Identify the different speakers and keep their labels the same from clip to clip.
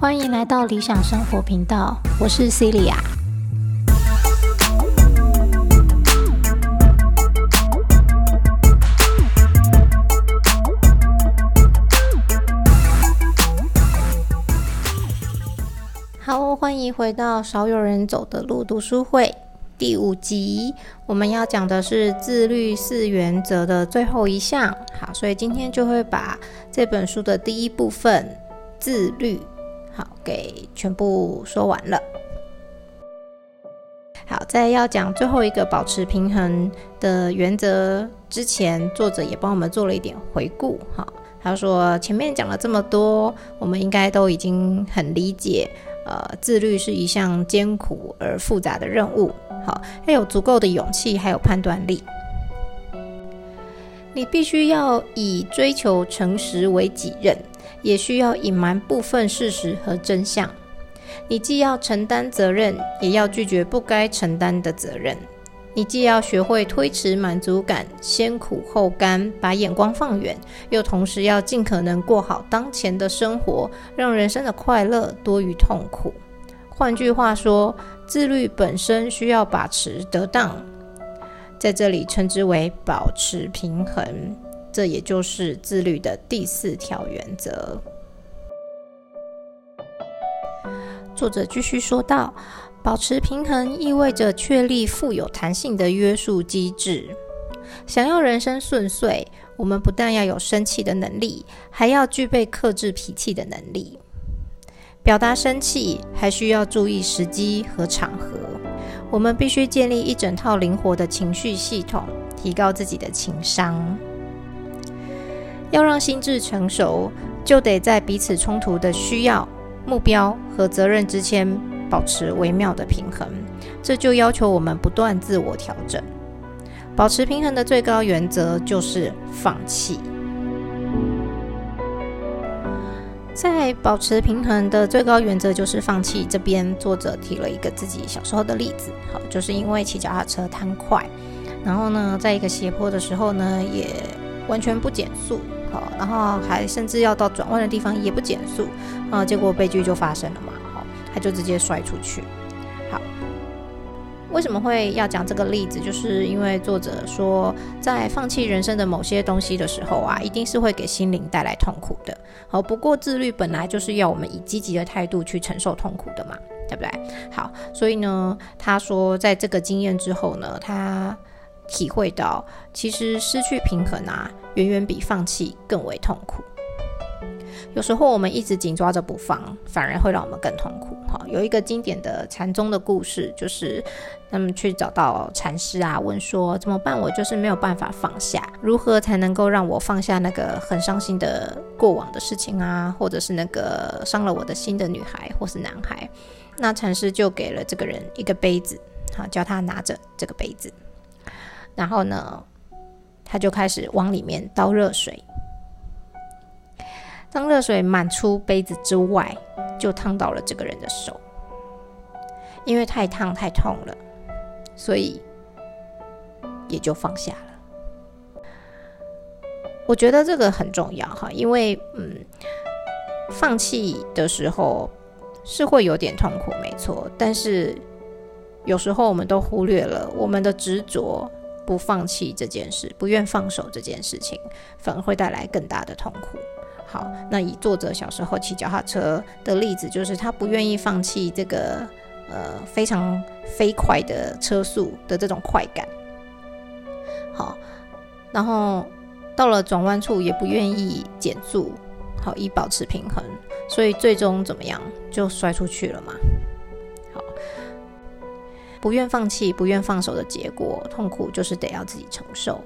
Speaker 1: 欢迎来到理想生活频道，我是 Celia。好，欢迎回到少有人走的路读书会第五集。我们要讲的是自律四原则的最后一项。好，所以今天就会把这本书的第一部分自律。好，给全部说完了。好，在要讲最后一个保持平衡的原则之前，作者也帮我们做了一点回顾。哈，他说前面讲了这么多，我们应该都已经很理解，呃，自律是一项艰苦而复杂的任务。好，要有足够的勇气，还有判断力。你必须要以追求诚实为己任。也需要隐瞒部分事实和真相。你既要承担责任，也要拒绝不该承担的责任。你既要学会推迟满足感，先苦后甘，把眼光放远，又同时要尽可能过好当前的生活，让人生的快乐多于痛苦。换句话说，自律本身需要把持得当，在这里称之为保持平衡。这也就是自律的第四条原则。作者继续说道：“保持平衡意味着确立富有弹性的约束机制。想要人生顺遂，我们不但要有生气的能力，还要具备克制脾气的能力。表达生气还需要注意时机和场合。我们必须建立一整套灵活的情绪系统，提高自己的情商。”要让心智成熟，就得在彼此冲突的需要、目标和责任之间保持微妙的平衡。这就要求我们不断自我调整。保持平衡的最高原则就是放弃。在保持平衡的最高原则就是放弃这边，作者提了一个自己小时候的例子。好，就是因为骑脚踏车贪快，然后呢，在一个斜坡的时候呢，也完全不减速。好然后还甚至要到转弯的地方也不减速，啊，结果悲剧就发生了嘛，好，他就直接摔出去。为什么会要讲这个例子？就是因为作者说，在放弃人生的某些东西的时候啊，一定是会给心灵带来痛苦的。好，不过自律本来就是要我们以积极的态度去承受痛苦的嘛，对不对？好，所以呢，他说在这个经验之后呢，他。体会到，其实失去平衡啊，远远比放弃更为痛苦。有时候我们一直紧抓着不放，反而会让我们更痛苦。哈，有一个经典的禅宗的故事，就是他们去找到禅师啊，问说怎么办？我就是没有办法放下，如何才能够让我放下那个很伤心的过往的事情啊，或者是那个伤了我的心的女孩或是男孩？那禅师就给了这个人一个杯子，好，叫他拿着这个杯子。然后呢，他就开始往里面倒热水。当热水满出杯子之外，就烫到了这个人的手。因为太烫太痛了，所以也就放下了。我觉得这个很重要哈，因为嗯，放弃的时候是会有点痛苦，没错。但是有时候我们都忽略了我们的执着。不放弃这件事，不愿放手这件事情，反而会带来更大的痛苦。好，那以作者小时候骑脚踏车的例子，就是他不愿意放弃这个呃非常飞快的车速的这种快感。好，然后到了转弯处也不愿意减速，好以保持平衡，所以最终怎么样就摔出去了嘛。好不愿放弃、不愿放手的结果，痛苦就是得要自己承受。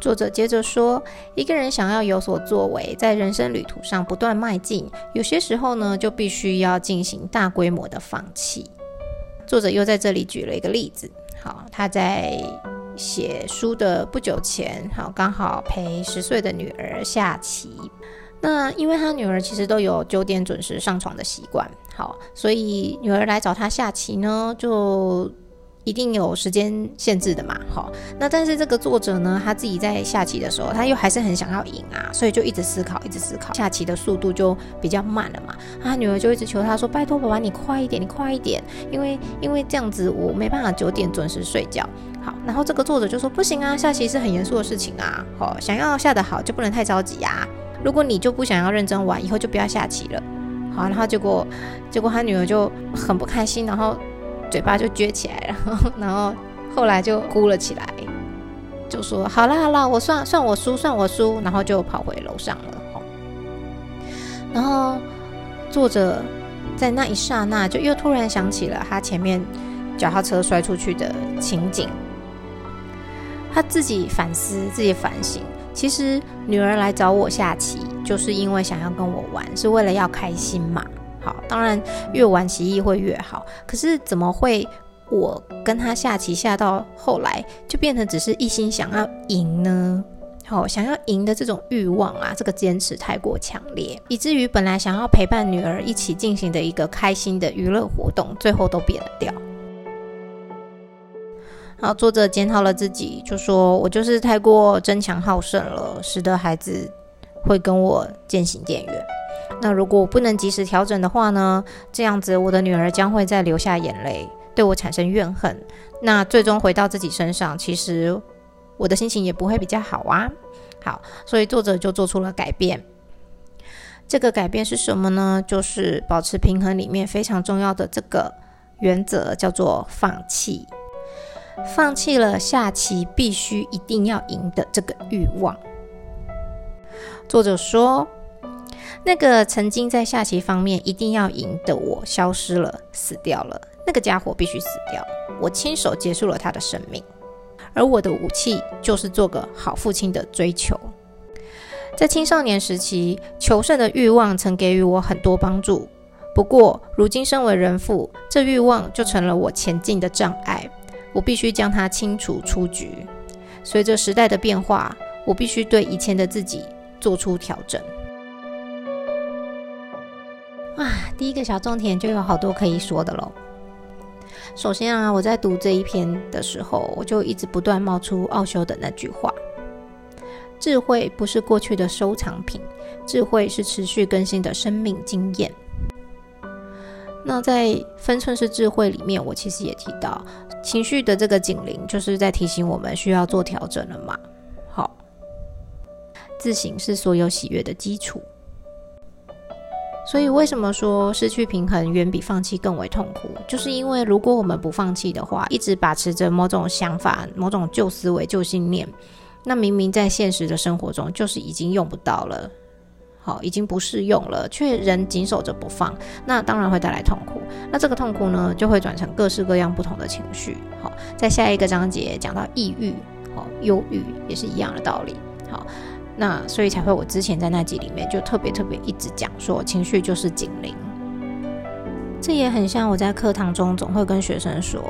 Speaker 1: 作者接着说：“一个人想要有所作为，在人生旅途上不断迈进，有些时候呢，就必须要进行大规模的放弃。”作者又在这里举了一个例子。好，他在写书的不久前，好刚好陪十岁的女儿下棋。那因为他女儿其实都有九点准时上床的习惯，好，所以女儿来找他下棋呢，就一定有时间限制的嘛，好，那但是这个作者呢，他自己在下棋的时候，他又还是很想要赢啊，所以就一直思考，一直思考，下棋的速度就比较慢了嘛。他女儿就一直求他说：“拜托爸爸，你快一点，你快一点，因为因为这样子我没办法九点准时睡觉。”好，然后这个作者就说：“不行啊，下棋是很严肃的事情啊，好，想要下得好就不能太着急呀。如果你就不想要认真玩，以后就不要下棋了。”好，然后结果结果他女儿就很不开心，然后嘴巴就撅起来然后，然后。后来就哭了起来，就说：“好啦好啦，我算算我输，算我输。”然后就跑回楼上了。然后作者在那一刹那，就又突然想起了他前面脚踏车摔出去的情景。他自己反思，自己反省。其实女儿来找我下棋，就是因为想要跟我玩，是为了要开心嘛。好，当然越玩棋艺会越好。可是怎么会？我跟他下棋下到后来，就变成只是一心想要赢呢。好，想要赢的这种欲望啊，这个坚持太过强烈，以至于本来想要陪伴女儿一起进行的一个开心的娱乐活动，最后都变了调。好，作者检讨了自己，就说我就是太过争强好胜了，使得孩子会跟我渐行渐远。那如果我不能及时调整的话呢？这样子，我的女儿将会再流下眼泪。对我产生怨恨，那最终回到自己身上，其实我的心情也不会比较好啊。好，所以作者就做出了改变。这个改变是什么呢？就是保持平衡里面非常重要的这个原则，叫做放弃。放弃了下棋必须一定要赢的这个欲望。作者说，那个曾经在下棋方面一定要赢的我消失了，死掉了。那个家伙必须死掉，我亲手结束了他的生命，而我的武器就是做个好父亲的追求。在青少年时期，求胜的欲望曾给予我很多帮助，不过如今身为人父，这欲望就成了我前进的障碍。我必须将它清除出局。随着时代的变化，我必须对以前的自己做出调整。第一个小重点就有好多可以说的喽。首先啊，我在读这一篇的时候，我就一直不断冒出奥修的那句话：智慧不是过去的收藏品，智慧是持续更新的生命经验。那在分寸是智慧里面，我其实也提到，情绪的这个警铃，就是在提醒我们需要做调整了嘛。好，自省是所有喜悦的基础。所以，为什么说失去平衡远比放弃更为痛苦？就是因为如果我们不放弃的话，一直把持着某种想法、某种旧思维、旧信念，那明明在现实的生活中就是已经用不到了，好，已经不适用了，却仍紧守着不放，那当然会带来痛苦。那这个痛苦呢，就会转成各式各样不同的情绪。好，在下一个章节讲到抑郁、好忧郁，也是一样的道理。好。那所以才会，我之前在那集里面就特别特别一直讲说，情绪就是警铃。这也很像我在课堂中总会跟学生说，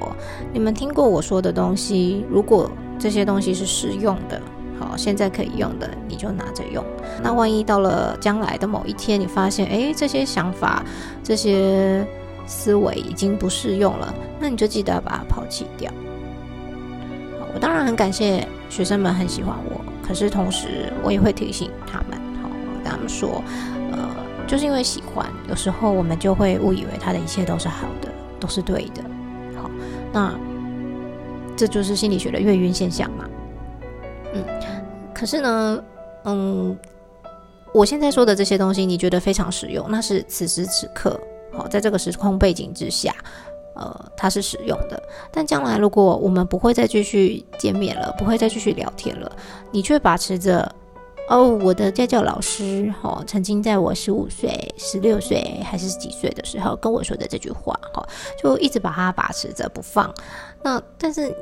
Speaker 1: 你们听过我说的东西，如果这些东西是实用的，好，现在可以用的，你就拿着用。那万一到了将来的某一天，你发现，哎，这些想法、这些思维已经不适用了，那你就记得要把它抛弃掉。我当然很感谢学生们很喜欢我。可是同时，我也会提醒他们，好，我跟他们说，呃，就是因为喜欢，有时候我们就会误以为他的一切都是好的，都是对的，好，那这就是心理学的月晕现象嘛，嗯，可是呢，嗯，我现在说的这些东西，你觉得非常实用，那是此时此刻，好，在这个时空背景之下。呃，它是使用的，但将来如果我们不会再继续见面了，不会再继续聊天了，你却把持着哦，我的家教老师哈，曾经在我十五岁、十六岁还是几岁的时候跟我说的这句话哈，就一直把它把持着不放。那但是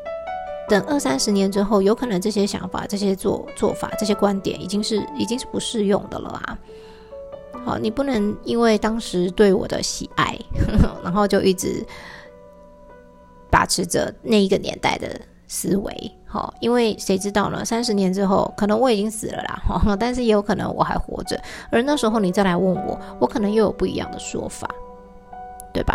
Speaker 1: 等二三十年之后，有可能这些想法、这些做做法、这些观点已经是已经是不适用的了啊。好，你不能因为当时对我的喜爱，然后就一直。把持着那一个年代的思维，好，因为谁知道呢？三十年之后，可能我已经死了啦，但是也有可能我还活着，而那时候你再来问我，我可能又有不一样的说法，对吧？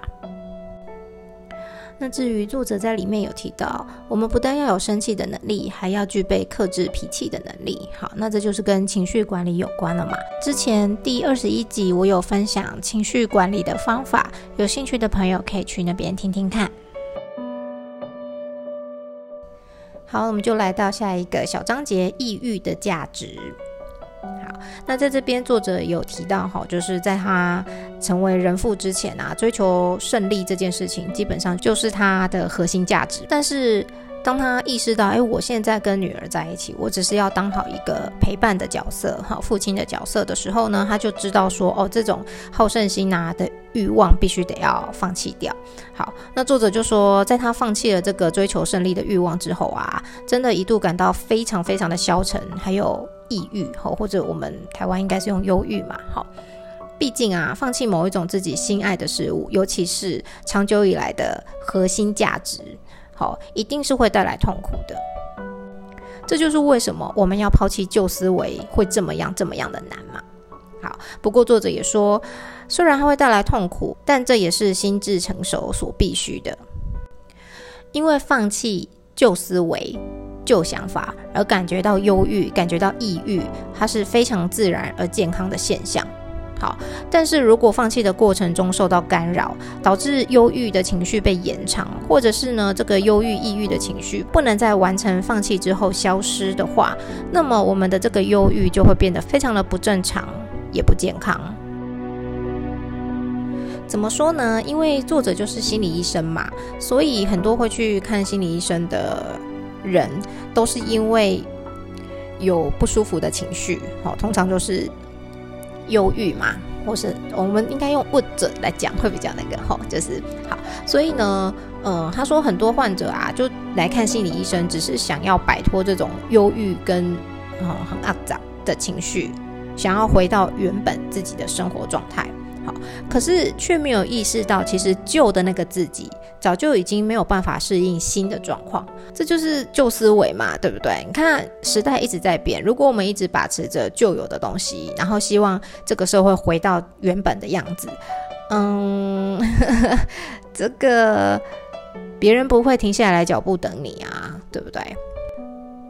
Speaker 1: 那至于作者在里面有提到，我们不但要有生气的能力，还要具备克制脾气的能力。好，那这就是跟情绪管理有关了嘛？之前第二十一集我有分享情绪管理的方法，有兴趣的朋友可以去那边听听看。好，我们就来到下一个小章节：抑郁的价值。好，那在这边作者有提到哈，就是在他成为人父之前啊，追求胜利这件事情，基本上就是他的核心价值。但是当他意识到，哎，我现在跟女儿在一起，我只是要当好一个陪伴的角色，哈，父亲的角色的时候呢，他就知道说，哦，这种好胜心啊的欲望必须得要放弃掉。好，那作者就说，在他放弃了这个追求胜利的欲望之后啊，真的一度感到非常非常的消沉，还有。抑郁，好，或者我们台湾应该是用忧郁嘛，好，毕竟啊，放弃某一种自己心爱的事物，尤其是长久以来的核心价值，好，一定是会带来痛苦的。这就是为什么我们要抛弃旧思维会这么样这么样的难嘛。好，不过作者也说，虽然它会带来痛苦，但这也是心智成熟所必须的，因为放弃旧思维。旧想法而感觉到忧郁、感觉到抑郁，它是非常自然而健康的现象。好，但是如果放弃的过程中受到干扰，导致忧郁的情绪被延长，或者是呢这个忧郁、抑郁的情绪不能在完成放弃之后消失的话，那么我们的这个忧郁就会变得非常的不正常，也不健康。怎么说呢？因为作者就是心理医生嘛，所以很多会去看心理医生的。人都是因为有不舒服的情绪，好，通常就是忧郁嘛，或是我们应该用问者来讲会比较那个，吼，就是好。所以呢，嗯，他说很多患者啊，就来看心理医生，只是想要摆脱这种忧郁跟嗯很肮脏的情绪，想要回到原本自己的生活状态。可是却没有意识到，其实旧的那个自己早就已经没有办法适应新的状况，这就是旧思维嘛，对不对？你看时代一直在变，如果我们一直把持着旧有的东西，然后希望这个社会回到原本的样子，嗯，这个别人不会停下来脚步等你啊，对不对？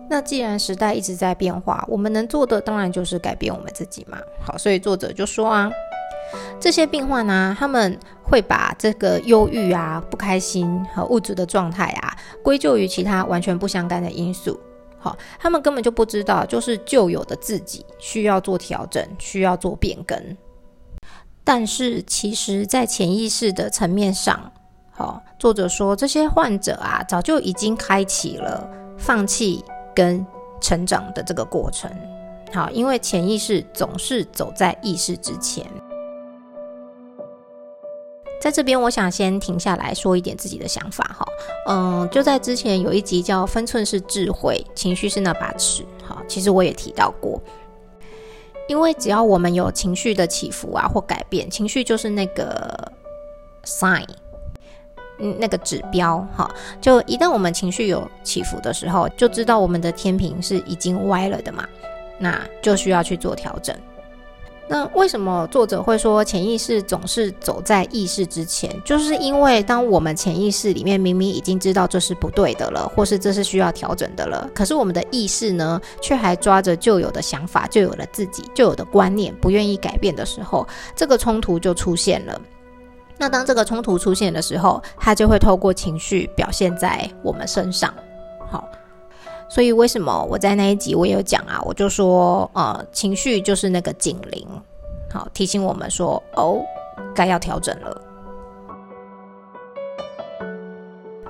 Speaker 1: 那既然时代一直在变化，我们能做的当然就是改变我们自己嘛。好，所以作者就说啊。这些病患呢，他们会把这个忧郁啊、不开心和物质的状态啊，归咎于其他完全不相干的因素。好，他们根本就不知道，就是旧有的自己需要做调整，需要做变更。但是，其实，在潜意识的层面上，好，作者说，这些患者啊，早就已经开启了放弃跟成长的这个过程。好，因为潜意识总是走在意识之前。在这边，我想先停下来说一点自己的想法哈。嗯，就在之前有一集叫《分寸是智慧，情绪是那把尺》哈，其实我也提到过，因为只要我们有情绪的起伏啊或改变，情绪就是那个 sign，嗯，那个指标哈。就一旦我们情绪有起伏的时候，就知道我们的天平是已经歪了的嘛，那就需要去做调整。那为什么作者会说潜意识总是走在意识之前？就是因为当我们潜意识里面明明已经知道这是不对的了，或是这是需要调整的了，可是我们的意识呢，却还抓着旧有的想法、旧有的自己、旧有的观念，不愿意改变的时候，这个冲突就出现了。那当这个冲突出现的时候，它就会透过情绪表现在我们身上。好。所以为什么我在那一集我有讲啊？我就说，呃，情绪就是那个警铃，好提醒我们说，哦，该要调整了。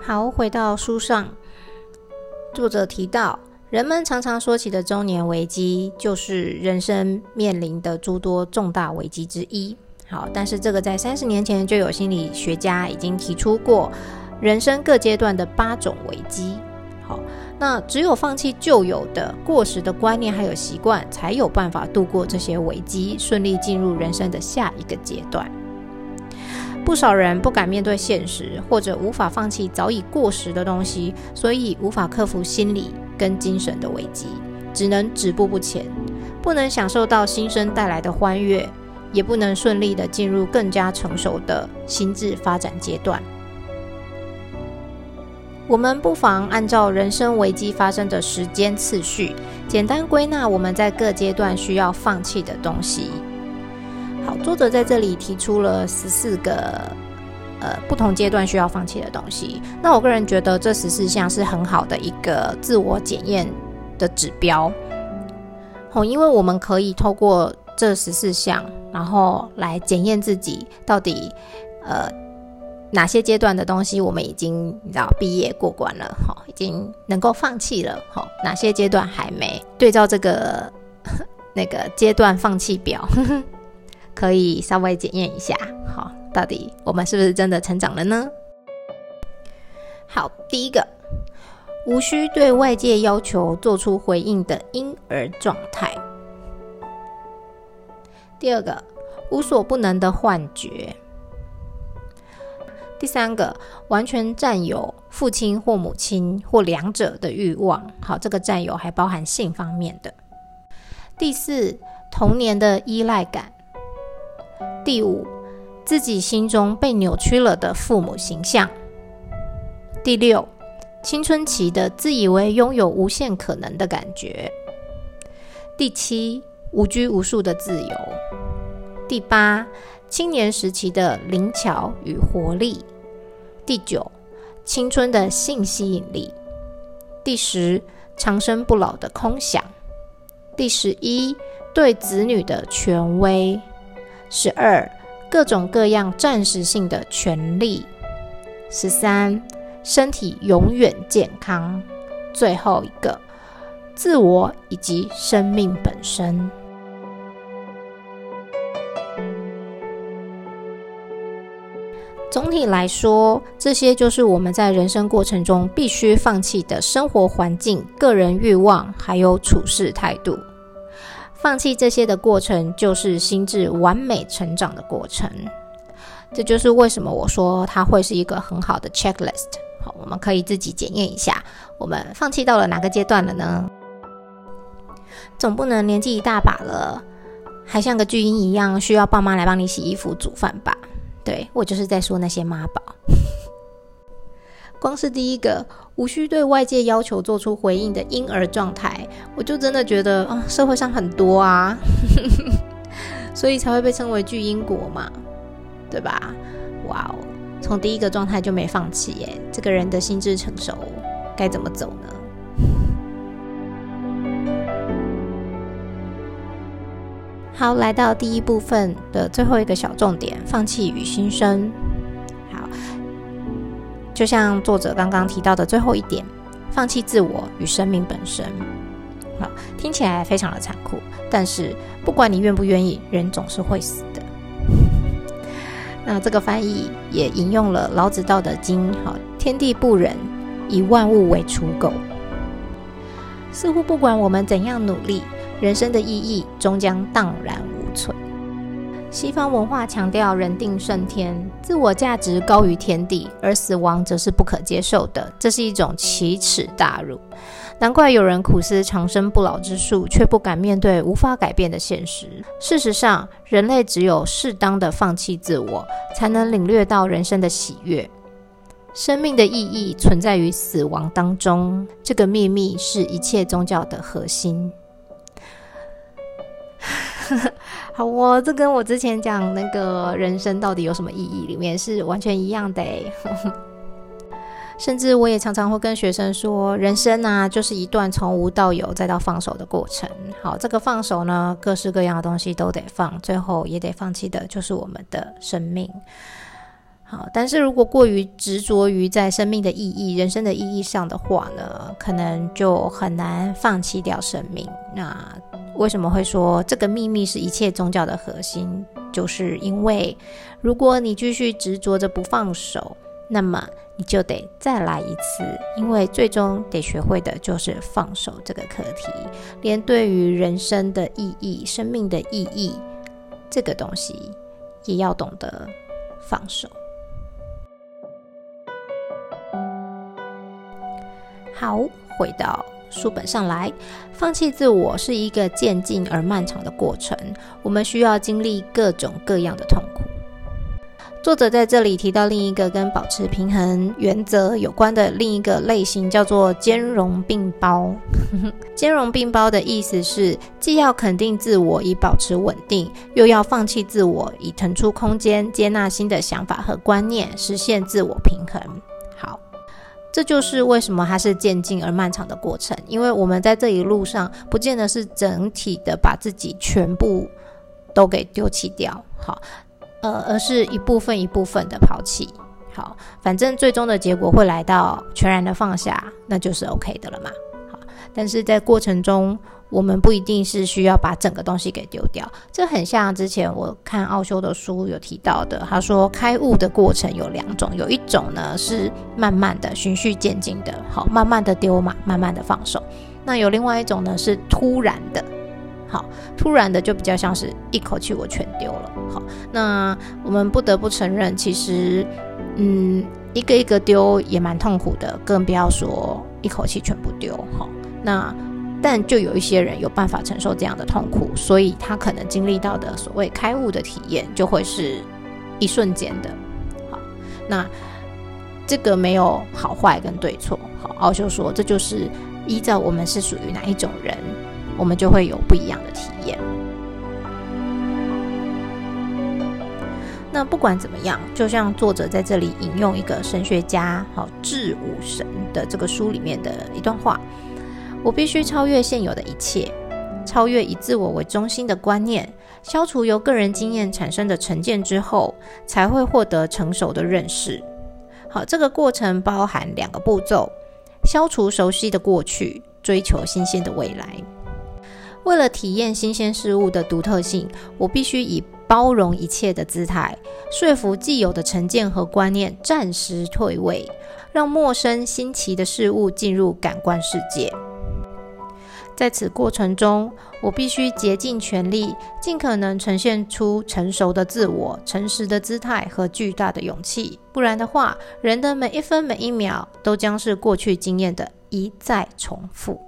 Speaker 1: 好，回到书上，作者提到，人们常常说起的中年危机，就是人生面临的诸多重大危机之一。好，但是这个在三十年前就有心理学家已经提出过，人生各阶段的八种危机。好。那只有放弃旧有的过时的观念还有习惯，才有办法度过这些危机，顺利进入人生的下一个阶段。不少人不敢面对现实，或者无法放弃早已过时的东西，所以无法克服心理跟精神的危机，只能止步不前，不能享受到新生带来的欢悦，也不能顺利的进入更加成熟的心智发展阶段。我们不妨按照人生危机发生的时间次序，简单归纳我们在各阶段需要放弃的东西。好，作者在这里提出了十四个呃不同阶段需要放弃的东西。那我个人觉得这十四项是很好的一个自我检验的指标。哦，因为我们可以透过这十四项，然后来检验自己到底呃。哪些阶段的东西我们已经你知道毕业过关了，哈，已经能够放弃了，哈，哪些阶段还没？对照这个 那个阶段放弃表，可以稍微检验一下，好，到底我们是不是真的成长了呢？好，第一个，无需对外界要求做出回应的婴儿状态；第二个，无所不能的幻觉。第三个，完全占有父亲或母亲或两者的欲望。好，这个占有还包含性方面的。第四，童年的依赖感。第五，自己心中被扭曲了的父母形象。第六，青春期的自以为拥有无限可能的感觉。第七，无拘无束的自由。第八。青年时期的灵巧与活力。第九，青春的性吸引力。第十，长生不老的空想。第十一，对子女的权威。十二，各种各样暂时性的权利。十三，身体永远健康。最后一个，自我以及生命本身。总体来说，这些就是我们在人生过程中必须放弃的生活环境、个人欲望，还有处事态度。放弃这些的过程，就是心智完美成长的过程。这就是为什么我说它会是一个很好的 checklist。好，我们可以自己检验一下，我们放弃到了哪个阶段了呢？总不能年纪一大把了，还像个巨婴一样，需要爸妈来帮你洗衣服、煮饭吧？对我就是在说那些妈宝，光是第一个无需对外界要求做出回应的婴儿状态，我就真的觉得啊，社会上很多啊，所以才会被称为巨婴国嘛，对吧？哇哦，从第一个状态就没放弃耶，这个人的心智成熟，该怎么走呢？好，来到第一部分的最后一个小重点：放弃与新生。好，就像作者刚刚提到的最后一点，放弃自我与生命本身。好，听起来非常的残酷，但是不管你愿不愿意，人总是会死的。那这个翻译也引用了老子《道德经》：好，天地不仁，以万物为刍狗。似乎不管我们怎样努力。人生的意义终将荡然无存。西方文化强调人定胜天，自我价值高于天地，而死亡则是不可接受的，这是一种奇耻大辱。难怪有人苦思长生不老之术，却不敢面对无法改变的现实。事实上，人类只有适当的放弃自我，才能领略到人生的喜悦。生命的意义存在于死亡当中，这个秘密是一切宗教的核心。好哦，这跟我之前讲那个人生到底有什么意义里面是完全一样的 甚至我也常常会跟学生说，人生啊，就是一段从无到有再到放手的过程。好，这个放手呢，各式各样的东西都得放，最后也得放弃的就是我们的生命。好，但是如果过于执着于在生命的意义、人生的意义上的话呢，可能就很难放弃掉生命。那为什么会说这个秘密是一切宗教的核心？就是因为，如果你继续执着着不放手，那么你就得再来一次，因为最终得学会的就是放手这个课题。连对于人生的意义、生命的意义这个东西，也要懂得放手。好，回到。书本上来，放弃自我是一个渐进而漫长的过程。我们需要经历各种各样的痛苦。作者在这里提到另一个跟保持平衡原则有关的另一个类型，叫做兼容并包。兼容并包的意思是，既要肯定自我以保持稳定，又要放弃自我以腾出空间，接纳新的想法和观念，实现自我平衡。这就是为什么它是渐进而漫长的过程，因为我们在这一路上，不见得是整体的把自己全部都给丢弃掉。好。呃，而是一部分一部分的抛弃。好，反正最终的结果会来到全然的放下，那就是 OK 的了嘛。好，但是在过程中，我们不一定是需要把整个东西给丢掉。这很像之前我看奥修的书有提到的，他说开悟的过程有两种，有一种呢是慢慢的循序渐进的，好，慢慢的丢嘛，慢慢的放手。那有另外一种呢是突然的。好，突然的就比较像是一口气我全丢了。好，那我们不得不承认，其实，嗯，一个一个丢也蛮痛苦的，更不要说一口气全部丢。好，那但就有一些人有办法承受这样的痛苦，所以他可能经历到的所谓开悟的体验，就会是一瞬间的。好，那这个没有好坏跟对错。好，奥修说，这就是依照我们是属于哪一种人。我们就会有不一样的体验。那不管怎么样，就像作者在这里引用一个神学家好智武神的这个书里面的一段话：我必须超越现有的一切，超越以自我为中心的观念，消除由个人经验产生的成见之后，才会获得成熟的认识。好，这个过程包含两个步骤：消除熟悉的过去，追求新鲜的未来。为了体验新鲜事物的独特性，我必须以包容一切的姿态，说服既有的成见和观念暂时退位，让陌生新奇的事物进入感官世界。在此过程中，我必须竭尽全力，尽可能呈现出成熟的自我、诚实的姿态和巨大的勇气。不然的话，人的每一分每一秒都将是过去经验的一再重复。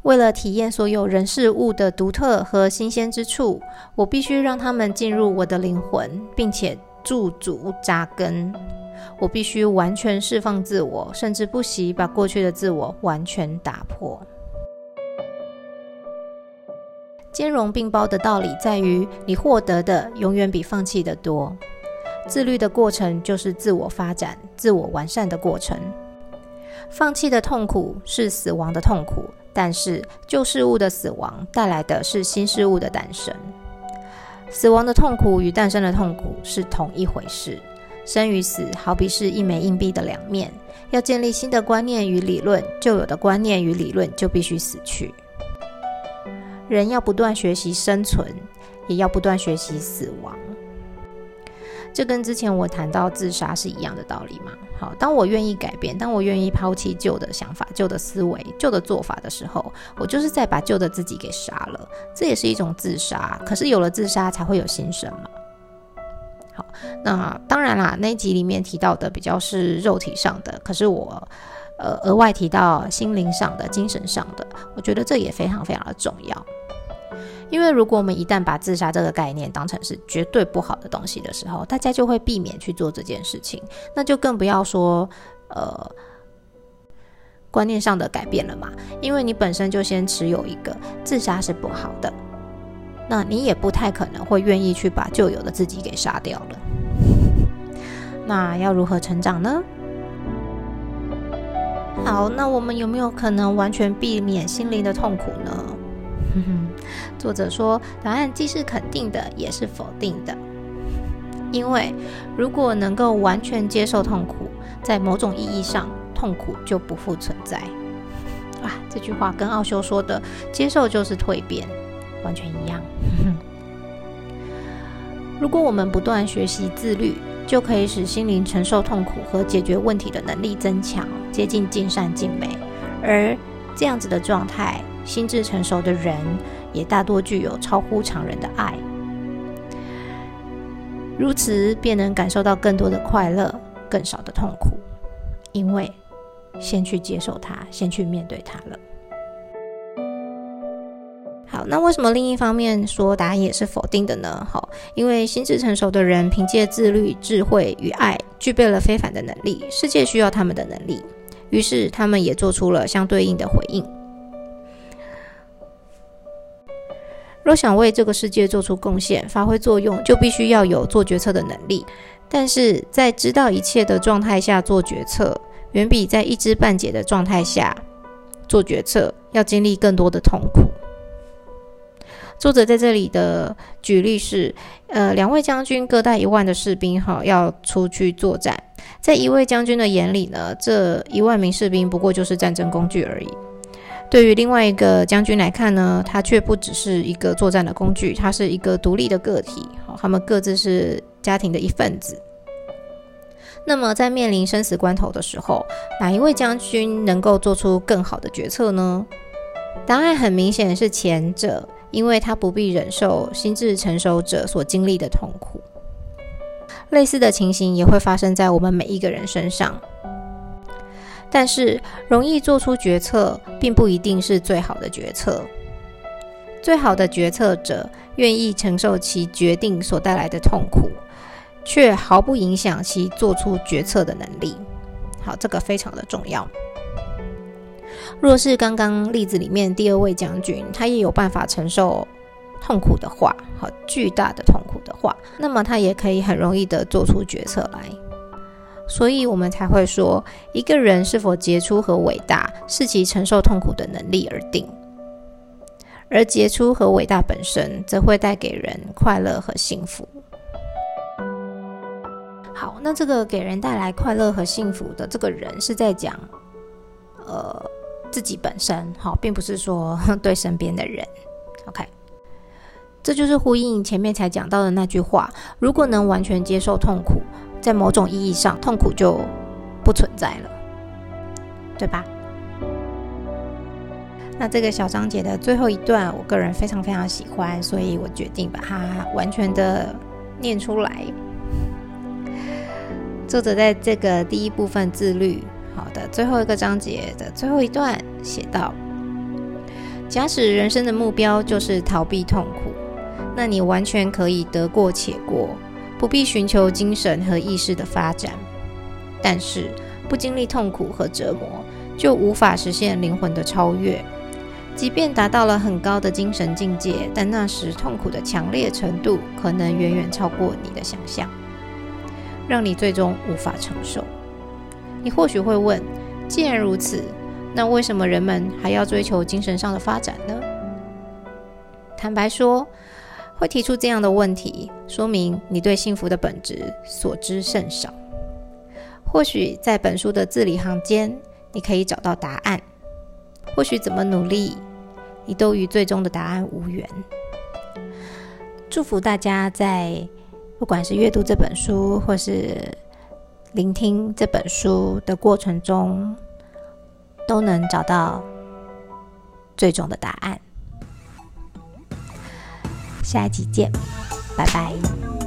Speaker 1: 为了体验所有人事物的独特和新鲜之处，我必须让他们进入我的灵魂，并且驻足扎根。我必须完全释放自我，甚至不惜把过去的自我完全打破。兼容并包的道理在于，你获得的永远比放弃的多。自律的过程就是自我发展、自我完善的过程。放弃的痛苦是死亡的痛苦。但是旧事物的死亡带来的是新事物的诞生。死亡的痛苦与诞生的痛苦是同一回事。生与死好比是一枚硬币的两面。要建立新的观念与理论，旧有的观念与理论就必须死去。人要不断学习生存，也要不断学习死亡。这跟之前我谈到自杀是一样的道理嘛？好，当我愿意改变，当我愿意抛弃旧的想法、旧的思维、旧的做法的时候，我就是在把旧的自己给杀了。这也是一种自杀。可是有了自杀，才会有新生嘛？好，那当然啦，那一集里面提到的比较是肉体上的，可是我呃额外提到心灵上的、精神上的，我觉得这也非常非常的重要。因为如果我们一旦把自杀这个概念当成是绝对不好的东西的时候，大家就会避免去做这件事情，那就更不要说呃观念上的改变了嘛。因为你本身就先持有一个自杀是不好的，那你也不太可能会愿意去把旧有的自己给杀掉了。那要如何成长呢？好，那我们有没有可能完全避免心灵的痛苦呢？哼 哼作者说，答案既是肯定的，也是否定的。因为如果能够完全接受痛苦，在某种意义上，痛苦就不复存在。啊，这句话跟奥修说的“接受就是蜕变”完全一样。如果我们不断学习自律，就可以使心灵承受痛苦和解决问题的能力增强，接近尽善尽美。而这样子的状态，心智成熟的人。也大多具有超乎常人的爱，如此便能感受到更多的快乐，更少的痛苦，因为先去接受它，先去面对它了。好，那为什么另一方面说答案也是否定的呢？好，因为心智成熟的人凭借自律、智慧与爱，具备了非凡的能力，世界需要他们的能力，于是他们也做出了相对应的回应。若想为这个世界做出贡献、发挥作用，就必须要有做决策的能力。但是在知道一切的状态下做决策，远比在一知半解的状态下做决策要经历更多的痛苦。作者在这里的举例是：呃，两位将军各带一万的士兵，哈，要出去作战。在一位将军的眼里呢，这一万名士兵不过就是战争工具而已。对于另外一个将军来看呢，他却不只是一个作战的工具，他是一个独立的个体。好，他们各自是家庭的一份子。那么，在面临生死关头的时候，哪一位将军能够做出更好的决策呢？答案很明显是前者，因为他不必忍受心智成熟者所经历的痛苦。类似的情形也会发生在我们每一个人身上。但是，容易做出决策，并不一定是最好的决策。最好的决策者愿意承受其决定所带来的痛苦，却毫不影响其做出决策的能力。好，这个非常的重要。若是刚刚例子里面第二位将军，他也有办法承受痛苦的话，好巨大的痛苦的话，那么他也可以很容易的做出决策来。所以，我们才会说，一个人是否杰出和伟大，是其承受痛苦的能力而定。而杰出和伟大本身，则会带给人快乐和幸福。好，那这个给人带来快乐和幸福的这个人，是在讲，呃，自己本身，好，并不是说对身边的人。OK，这就是呼应前面才讲到的那句话：如果能完全接受痛苦。在某种意义上，痛苦就不存在了，对吧？那这个小章节的最后一段，我个人非常非常喜欢，所以我决定把它完全的念出来。作者在这个第一部分自律好的最后一个章节的最后一段写道：假使人生的目标就是逃避痛苦，那你完全可以得过且过。不必寻求精神和意识的发展，但是不经历痛苦和折磨，就无法实现灵魂的超越。即便达到了很高的精神境界，但那时痛苦的强烈程度可能远远超过你的想象，让你最终无法承受。你或许会问：既然如此，那为什么人们还要追求精神上的发展呢？坦白说。会提出这样的问题，说明你对幸福的本质所知甚少。或许在本书的字里行间，你可以找到答案；或许怎么努力，你都与最终的答案无缘。祝福大家在不管是阅读这本书，或是聆听这本书的过程中，都能找到最终的答案。下一集见，拜拜。